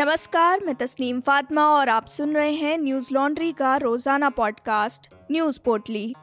नमस्कार, मैं तस्नीम फातिमा और आप सुन रहे हैं न्यूज़ लॉन्ड्री का रोज़ाना पॉडकास्ट, न्यूज़ पोर्टली।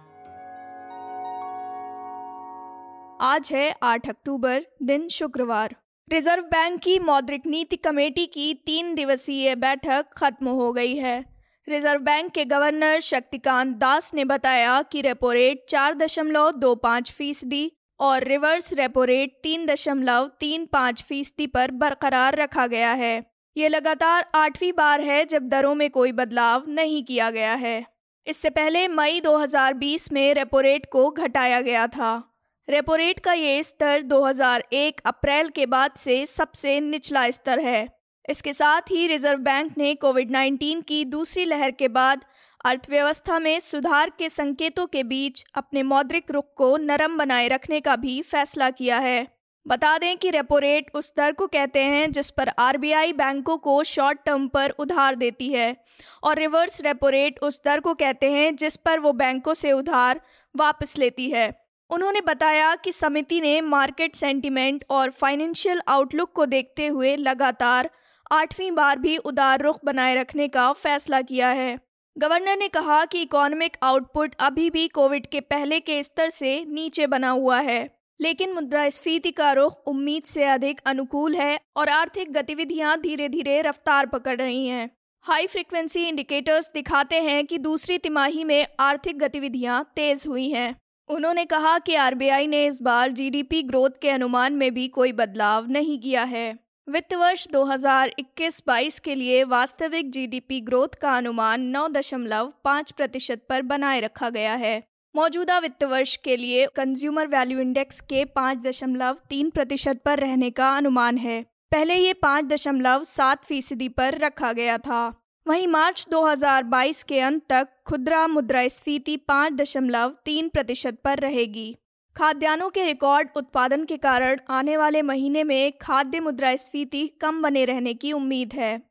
आज है 8 अक्टूबर, दिन शुक्रवार। रिज़र्व बैंक की मौद्रिक नीति कमेटी की तीन दिवसीय बैठक खत्म हो गई है। रिज़र्व बैंक के गवर्नर शक्तिकांत दास ने बताया कि रेपो रेट चार दशमलव दो पाँच फ़ीसदी और रिवर्स रेपो रेट तीन दशमलव तीन पाँच फ़ीसदी पर बरकरार रखा गया है। ये लगातार आठवीं बार है जब दरों में कोई बदलाव नहीं किया गया है। इससे पहले मई 2020 में रेपो रेट को घटाया गया था। रेपो रेट का ये स्तर 2001 अप्रैल के बाद से सबसे निचला स्तर है। इसके साथ ही रिज़र्व बैंक ने कोविड 19 की दूसरी लहर के बाद अर्थव्यवस्था में सुधार के संकेतों के बीच अपने मौद्रिक रुख को नरम बनाए रखने का भी फैसला किया है। बता दें कि रेपो रेट उस दर को कहते हैं जिस पर आरबीआई बैंकों को शॉर्ट टर्म पर उधार देती है। और रिवर्स रेपो रेट उस दर को कहते हैं जिस पर वो बैंकों से उधार वापस लेती है। उन्होंने बताया कि समिति ने मार्केट सेंटिमेंट और फाइनेंशियल आउटलुक को देखते हुए लगातार आठवीं बार भी उदार रुख बनाए रखने का फैसला किया है। गवर्नर ने कहा कि इकोनॉमिक आउटपुट अभी भी कोविड के पहले के स्तर से नीचे बना हुआ है। लेकिन मुद्रास्फीति का रुख उम्मीद से अधिक अनुकूल है और आर्थिक गतिविधियाँ धीरे धीरे रफ्तार पकड़ रही हैं। हाई फ्रिक्वेंसी इंडिकेटर्स दिखाते हैं कि दूसरी तिमाही में आर्थिक गतिविधियाँ तेज हुई हैं। उन्होंने कहा कि आरबीआई ने इस बार जीडीपी ग्रोथ के अनुमान में भी कोई बदलाव नहीं किया है। वित्त वर्ष 2021-22 के लिए वास्तविक जीडीपी ग्रोथ का अनुमान 9.5 प्रतिशत पर बनाए रखा गया है। मौजूदा वित्त वर्ष के लिए कंज्यूमर वैल्यू इंडेक्स के पाँच दशमलव तीन प्रतिशत पर रहने का अनुमान है। पहले ये पाँच दशमलव सात फ़ीसदी पर रखा गया था। वहीं मार्च 2022 के अंत तक खुदरा मुद्रास्फीति पाँच दशमलव तीन प्रतिशत पर रहेगी। खाद्यान्नों के रिकॉर्ड उत्पादन के कारण आने वाले महीने में खाद्य मुद्रास्फीति कम बने रहने की उम्मीद है।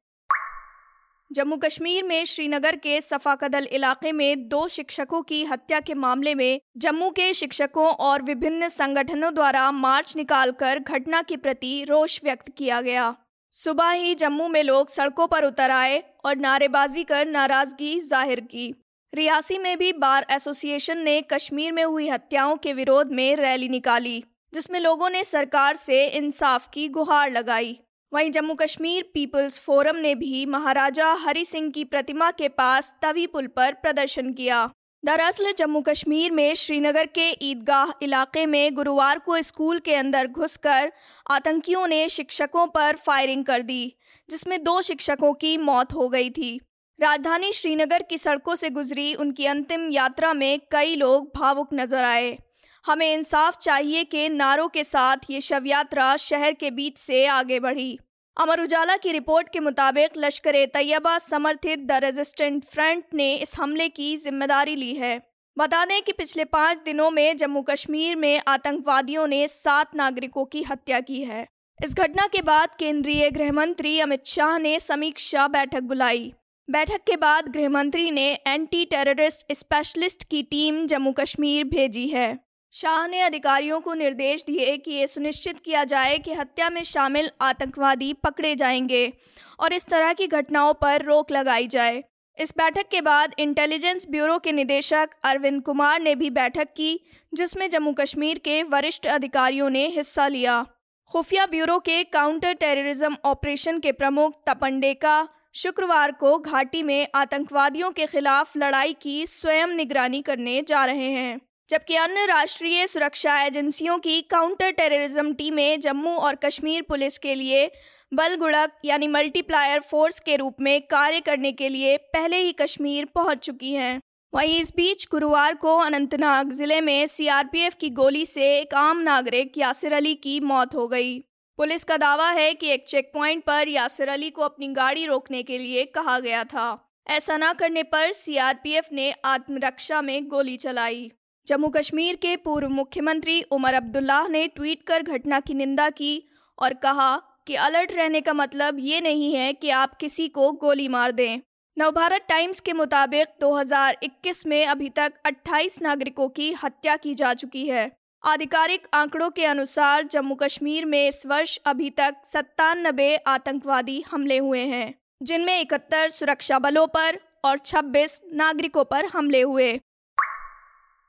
जम्मू कश्मीर में श्रीनगर के सफाकदल इलाके में दो शिक्षकों की हत्या के मामले में जम्मू के शिक्षकों और विभिन्न संगठनों द्वारा मार्च निकालकर घटना के प्रति रोष व्यक्त किया गया। सुबह ही जम्मू में लोग सड़कों पर उतर आए और नारेबाजी कर नाराज़गी ज़ाहिर की। रियासी में भी बार एसोसिएशन ने कश्मीर में हुई हत्याओं के विरोध में रैली निकाली, जिसमें लोगों ने सरकार से इंसाफ की गुहार लगाई। वहीं जम्मू कश्मीर पीपल्स फोरम ने भी महाराजा हरि सिंह की प्रतिमा के पास तवी पुल पर प्रदर्शन किया। दरअसल जम्मू कश्मीर में श्रीनगर के ईदगाह इलाके में गुरुवार को स्कूल के अंदर घुसकर आतंकियों ने शिक्षकों पर फायरिंग कर दी, जिसमें दो शिक्षकों की मौत हो गई थी। राजधानी श्रीनगर की सड़कों से गुजरी उनकी अंतिम यात्रा में कई लोग भावुक नज़र आए। हमें इंसाफ चाहिए के नारों के साथ ये शव यात्रा शहर के बीच से आगे बढ़ी। अमर उजाला की रिपोर्ट के मुताबिक लश्कर तैयबा समर्थित द रेजिस्टेंट फ्रंट ने इस हमले की ज़िम्मेदारी ली है। बता दें कि पिछले पाँच दिनों में जम्मू कश्मीर में आतंकवादियों ने सात नागरिकों की हत्या की है। इस घटना के बाद केंद्रीय गृह मंत्री अमित शाह ने समीक्षा बैठक बुलाई। बैठक के बाद गृह मंत्री ने एंटी टेररिस्ट स्पेशलिस्ट की टीम जम्मू कश्मीर भेजी है। शाह ने अधिकारियों को निर्देश दिए कि ये सुनिश्चित किया जाए कि हत्या में शामिल आतंकवादी पकड़े जाएँगे और इस तरह की घटनाओं पर रोक लगाई जाए। इस बैठक के बाद इंटेलिजेंस ब्यूरो के निदेशक अरविंद कुमार ने भी बैठक की, जिसमें जम्मू कश्मीर के वरिष्ठ अधिकारियों ने हिस्सा लिया। खुफिया ब्यूरो के काउंटर टेररिज्म ऑपरेशन के प्रमुख तपंडेका शुक्रवार को घाटी में आतंकवादियों के खिलाफ लड़ाई की स्वयं निगरानी करने जा रहे हैं। जबकि अन्य राष्ट्रीय सुरक्षा एजेंसियों की काउंटर टेररिज्म टीमें जम्मू और कश्मीर पुलिस के लिए बलगुड़क यानी मल्टीप्लायर फोर्स के रूप में कार्य करने के लिए पहले ही कश्मीर पहुँच चुकी हैं। वहीं इस बीच गुरुवार को अनंतनाग ज़िले में सीआरपीएफ की गोली से एक आम नागरिक यासिर अली की मौत हो गई। पुलिस का दावा है कि एक चेक पॉइंट पर यासिर अली को अपनी गाड़ी रोकने के लिए कहा गया था। ऐसा न करने पर सीआरपीएफ ने आत्मरक्षा में गोली चलाई। जम्मू कश्मीर के पूर्व मुख्यमंत्री उमर अब्दुल्लाह ने ट्वीट कर घटना की निंदा की और कहा कि अलर्ट रहने का मतलब ये नहीं है कि आप किसी को गोली मार दें। नवभारत टाइम्स के मुताबिक 2021 में अभी तक 28 नागरिकों की हत्या की जा चुकी है। आधिकारिक आंकड़ों के अनुसार जम्मू कश्मीर में इस वर्ष अभी तक सत्तानबे आतंकवादी हमले हुए हैं, जिनमें इकहत्तर सुरक्षा बलों पर और 26 नागरिकों पर हमले हुए।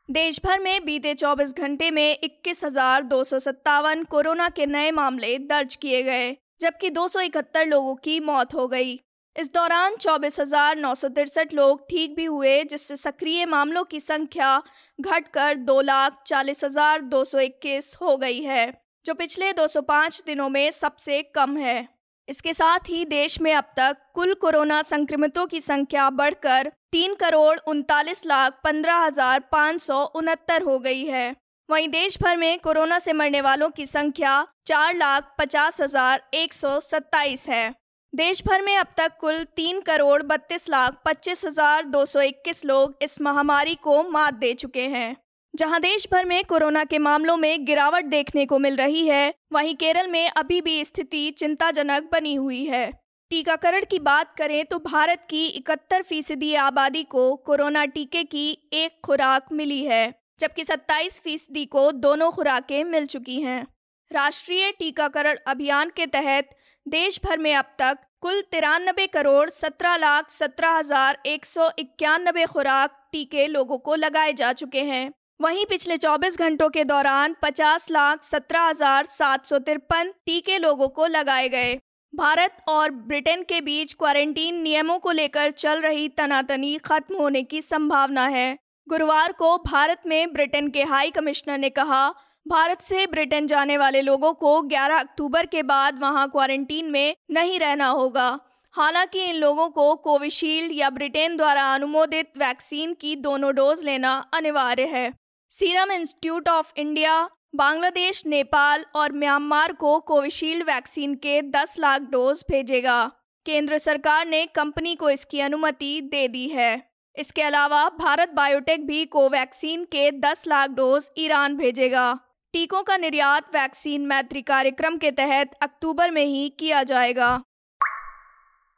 देश भर में बीते 24 घंटे में इक्कीस कोरोना के नए मामले दर्ज किए गए, जबकि दो सौ इकहत्तर लोगों की मौत हो गई। इस दौरान चौबीस लोग ठीक भी हुए, जिससे सक्रिय मामलों की संख्या घटकर दो लाख चालीस हज़ार दो सौ इक्कीस हो गई है, जो पिछले 205 दिनों में सबसे कम है। इसके साथ ही देश में अब तक कुल कोरोना संक्रमितों की संख्या बढ़कर तीन करोड़ उनतालीस लाख पंद्रह हज़ार पाँच सौ उनहत्तर हो गई है। वहीं देश भर में कोरोना से मरने वालों की संख्या चार लाख पचास हज़ार एक सौ सत्ताईस है। देश भर में अब तक कुल तीन करोड़ बत्तीस लाख पच्चीस हज़ार दो सौ इक्कीस लोग इस महामारी को मात दे चुके हैं। जहाँ देश भर में कोरोना के मामलों में गिरावट देखने को मिल रही है, वहीं केरल में अभी भी स्थिति चिंताजनक बनी हुई है। टीकाकरण की बात करें तो भारत की इकहत्तर फ़ीसदी आबादी को कोरोना टीके की एक खुराक मिली है, जबकि 27 फ़ीसदी को दोनों खुराकें मिल चुकी हैं। राष्ट्रीय टीकाकरण अभियान के तहत देश भर में अब तक कुल तिरानबे करोड़ सत्रह लाख सत्रह हज़ार एक सौ इक्यानबे खुराक टीके लोगों को लगाए जा चुके हैं। वहीं पिछले 24 घंटों के दौरान 50 लाख सत्रह हज़ार सात सौ तिरपन टीके लोगों को लगाए गए। भारत और ब्रिटेन के बीच क्वारंटीन नियमों को लेकर चल रही तनातनी खत्म होने की संभावना है। गुरुवार को भारत में ब्रिटेन के हाई कमिश्नर ने कहा, भारत से ब्रिटेन जाने वाले लोगों को 11 अक्टूबर के बाद वहाँ क्वारंटीन में नहीं रहना होगा। हालाँकि इन लोगों को कोविशील्ड या ब्रिटेन द्वारा अनुमोदित वैक्सीन की दोनों डोज लेना अनिवार्य है। Serum institute of India, Bangladesh, Nepal और म्यांमार को कोविशील्ड वैक्सीन के 10 लाख डोज भेजेगा। केंद्र सरकार ने कंपनी को इसकी अनुमति दे दी है। इसके अलावा भारत बायोटेक भी कोवैक्सीन के 10 लाख डोज ईरान भेजेगा। टीकों का निर्यात वैक्सीन मैत्री कार्यक्रम के तहत अक्टूबर में ही किया जाएगा।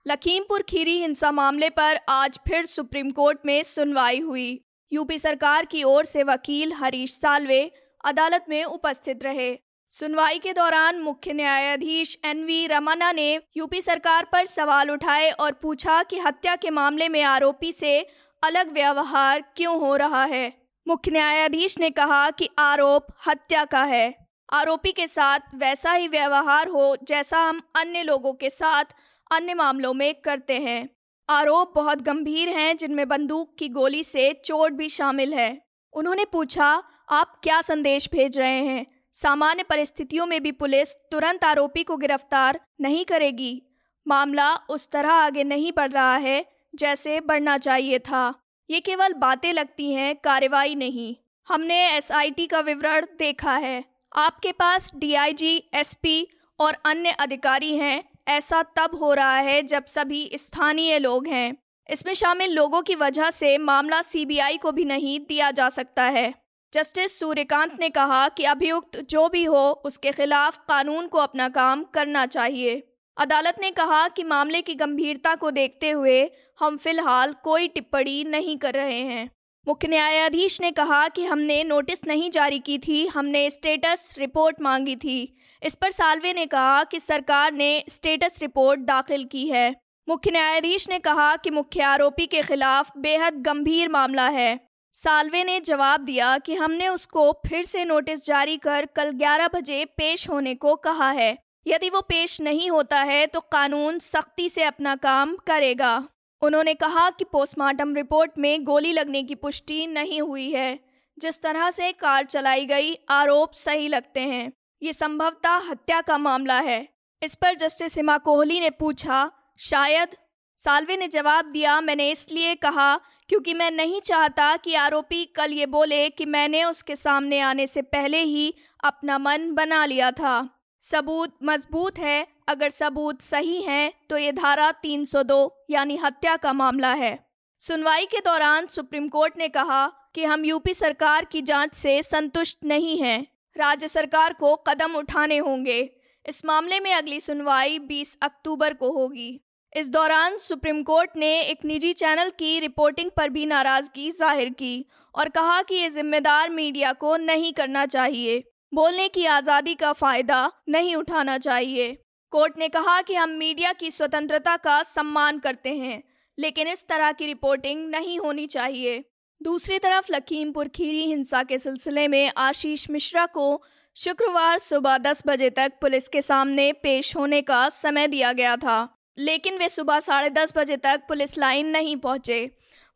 लखीमपुर खीरी हिंसा मामले पर आज फिर सुप्रीम कोर्ट में सुनवाई हुई। यूपी सरकार की ओर से वकील हरीश सालवे अदालत में उपस्थित रहे। सुनवाई के दौरान मुख्य न्यायाधीश एन वी रमना ने यूपी सरकार पर सवाल उठाए और पूछा कि हत्या के मामले में आरोपी से अलग व्यवहार क्यों हो रहा है। मुख्य न्यायाधीश ने कहा कि आरोप हत्या का है। आरोपी के साथ वैसा ही व्यवहार हो जैसा हम अन्य लोगों के साथ अन्य मामलों में करते हैं। आरोप बहुत गंभीर हैं जिनमें बंदूक की गोली से चोट भी शामिल है। उन्होंने पूछा आप क्या संदेश भेज रहे हैं? सामान्य परिस्थितियों में भी पुलिस तुरंत आरोपी को गिरफ़्तार नहीं करेगी। मामला उस तरह आगे नहीं बढ़ रहा है जैसे बढ़ना चाहिए था। ये केवल बातें लगती हैं कार्रवाई नहीं। हमने एसआईटी का विवरण देखा है। आपके पास डीआईजी, एसपी और अन्य अधिकारी हैं। ऐसा तब हो रहा है जब सभी स्थानीय लोग हैं। इसमें शामिल लोगों की वजह से मामला सीबीआई को भी नहीं दिया जा सकता है। जस्टिस सूर्यकांत ने कहा कि अभियुक्त जो भी हो, उसके खिलाफ कानून को अपना काम करना चाहिए। अदालत ने कहा कि मामले की गंभीरता को देखते हुए हम फ़िलहाल कोई टिप्पणी नहीं कर रहे हैं। मुख्य न्यायाधीश ने कहा कि हमने नोटिस नहीं जारी की थी, हमने स्टेटस रिपोर्ट मांगी थी। इस पर सालवे ने कहा कि सरकार ने स्टेटस रिपोर्ट दाखिल की है। मुख्य न्यायाधीश ने कहा कि मुख्य आरोपी के खिलाफ बेहद गंभीर मामला है। सालवे ने जवाब दिया कि हमने उसको फिर से नोटिस जारी कर कल 11 बजे पेश होने को कहा है। यदि वो पेश नहीं होता है तो कानून सख्ती से अपना काम करेगा। उन्होंने कहा कि पोस्टमार्टम रिपोर्ट में गोली लगने की पुष्टि नहीं हुई है। जिस तरह से कार चलाई गई, आरोप सही लगते हैं। ये संभवतः हत्या का मामला है। इस पर जस्टिस हिमा कोहली ने पूछा, शायद? सालवे ने जवाब दिया, मैंने इसलिए कहा क्योंकि मैं नहीं चाहता कि आरोपी कल ये बोले कि मैंने उसके सामने आने से पहले ही अपना मन बना लिया था। सबूत मज़बूत है, अगर सबूत सही है तो ये धारा 302 यानी हत्या का मामला है। सुनवाई के दौरान सुप्रीम कोर्ट ने कहा कि हम यूपी सरकार की जाँच से संतुष्ट नहीं हैं। राज्य सरकार को कदम उठाने होंगे। इस मामले में अगली सुनवाई 20 अक्टूबर को होगी। इस दौरान सुप्रीम कोर्ट ने एक निजी चैनल की रिपोर्टिंग पर भी नाराज़गी ज़ाहिर की और कहा कि ये जिम्मेदार मीडिया को नहीं करना चाहिए। बोलने की आज़ादी का फ़ायदा नहीं उठाना चाहिए। कोर्ट ने कहा कि हम मीडिया की स्वतंत्रता का सम्मान करते हैं, लेकिन इस तरह की रिपोर्टिंग नहीं होनी चाहिए। दूसरी तरफ़ लखीमपुर खीरी हिंसा के सिलसिले में आशीष मिश्रा को शुक्रवार सुबह 10 बजे तक पुलिस के सामने पेश होने का समय दिया गया था, लेकिन वे सुबह साढ़े दस बजे तक पुलिस लाइन नहीं पहुँचे।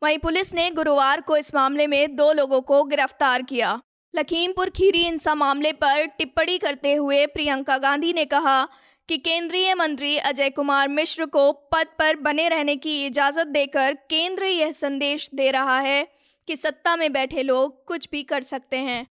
वहीं पुलिस ने गुरुवार को इस मामले में दो लोगों को गिरफ़्तार किया। लखीमपुर खीरी हिंसा मामले पर टिप्पणी करते हुए प्रियंका गांधी ने कहा कि केंद्रीय मंत्री अजय कुमार मिश्र को पद पर बने रहने की इजाज़त देकर केंद्र यह संदेश दे रहा है कि सत्ता में बैठे लोग कुछ भी कर सकते हैं।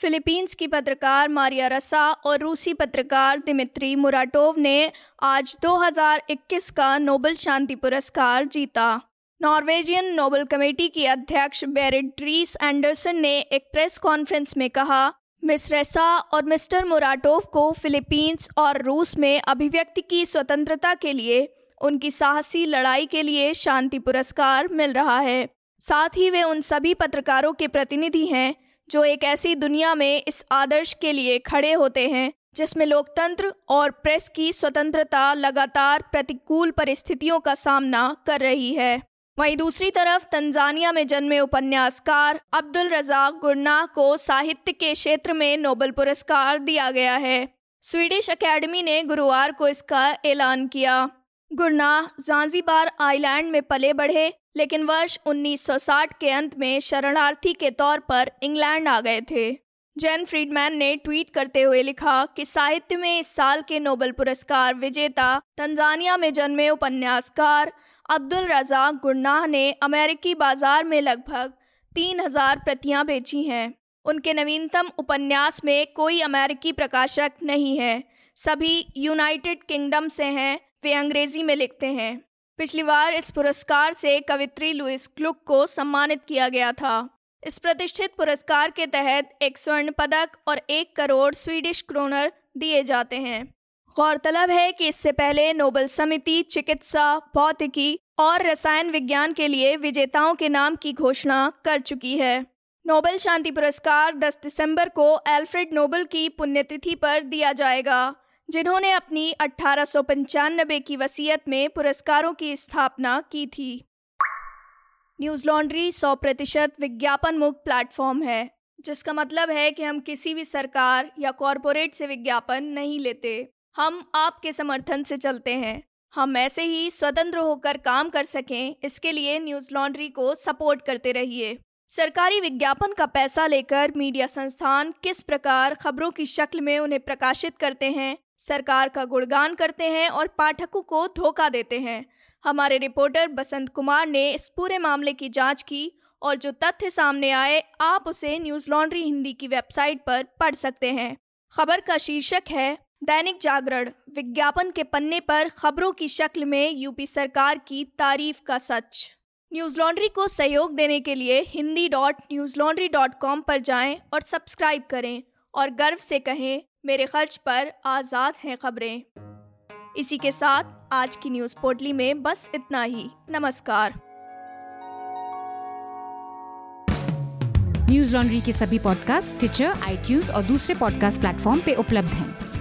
फिलीपींस की पत्रकार मारिया रसा और रूसी पत्रकार दिमित्री मुराटोव ने आज 2021 का नोबेल शांति पुरस्कार जीता। नॉर्वेजियन नोबेल कमेटी की अध्यक्ष बेरिड ड्रीस एंडरसन ने एक प्रेस कॉन्फ्रेंस में कहा, मिस रेसा और मिस्टर मुराटोव को फिलीपींस और रूस में अभिव्यक्ति की स्वतंत्रता के लिए, उनकी साहसी लड़ाई के लिए शांति पुरस्कार मिल रहा है। साथ ही वे उन सभी पत्रकारों के प्रतिनिधि हैं, जो एक ऐसी दुनिया में इस आदर्श के लिए खड़े होते हैं, जिसमें लोकतंत्र और प्रेस की स्वतंत्रता लगातार प्रतिकूल परिस्थितियों का सामना कर रही है। वहीं दूसरी तरफ़ तंजानिया में जन्मे उपन्यासकार अब्दुल रजाक गुरनाह को साहित्य के क्षेत्र में नोबल पुरस्कार दिया गया है। स्वीडिश अकेडमी ने गुरुवार को इसका ऐलान किया। गुरनाह जांजीबार आइलैंड में पले बढ़े, लेकिन वर्ष 1960 के अंत में शरणार्थी के तौर पर इंग्लैंड आ गए थे। जैन फ्रीडमैन ने ट्वीट करते हुए लिखा कि साहित्य में इस साल के नोबेल पुरस्कार विजेता तंजानिया में जन्मे उपन्यासकार अब्दुल रजा गुरनाह ने अमेरिकी बाज़ार में लगभग तीन हज़ार प्रतियाँ बेची हैं। उनके नवीनतम उपन्यास में कोई अमेरिकी प्रकाशक नहीं है। सभी यूनाइटेड किंगडम से हैं, वे अंग्रेज़ी में लिखते हैं। पिछली बार इस पुरस्कार से कवित्री लुइस क्लुक को सम्मानित किया गया था। इस प्रतिष्ठित पुरस्कार के तहत एक स्वर्ण पदक और एक करोड़ स्वीडिश क्रोनर दिए जाते हैं। गौरतलब है कि इससे पहले नोबल समिति, चिकित्सा, भौतिकी और रसायन विज्ञान के लिए विजेताओं के नाम की घोषणा कर चुकी है। नोबेल शांति पुरस्कार 10 दिसंबर को एल्फ्रेड नोबल की पुण्यतिथि पर दिया जाएगा, जिन्होंने अपनी अठारह सौ पंचानबे की वसीयत में पुरस्कारों की स्थापना की थी। न्यूज़ लॉन्ड्री सौ प्रतिशत विज्ञापन मुक्त प्लेटफॉर्म है, जिसका मतलब है कि हम किसी भी सरकार या कॉरपोरेट से विज्ञापन नहीं लेते। हम आपके समर्थन से चलते हैं। हम ऐसे ही स्वतंत्र होकर काम कर सकें, इसके लिए न्यूज़ लॉन्ड्री को सपोर्ट करते रहिए। सरकारी विज्ञापन का पैसा लेकर मीडिया संस्थान किस प्रकार खबरों की शक्ल में उन्हें प्रकाशित करते हैं, सरकार का गुणगान करते हैं और पाठकों को धोखा देते हैं। हमारे रिपोर्टर बसंत कुमार ने इस पूरे मामले की जाँच की और जो तथ्य सामने आए, आप उसे न्यूज़ लॉन्ड्री हिंदी की वेबसाइट पर पढ़ सकते हैं। खबर का शीर्षक है दैनिक जागरण, विज्ञापन के पन्ने पर खबरों की शक्ल में यूपी सरकार की तारीफ़ का सच। न्यूज़ लॉन्ड्री को सहयोग देने के लिए Hindi dot newslaundry dot com पर जाएँ और सब्सक्राइब करें और गर्व से कहें, मेरे खर्च पर आज़ाद हैं खबरें। इसी के साथ आज की न्यूज़ पोर्टली में बस इतना ही। नमस्कार। न्यूज़ लॉन्ड्री के सभी पॉडकास्ट ट्विटर आई और दूसरे पॉडकास्ट प्लेटफॉर्म पे उपलब्ध हैं।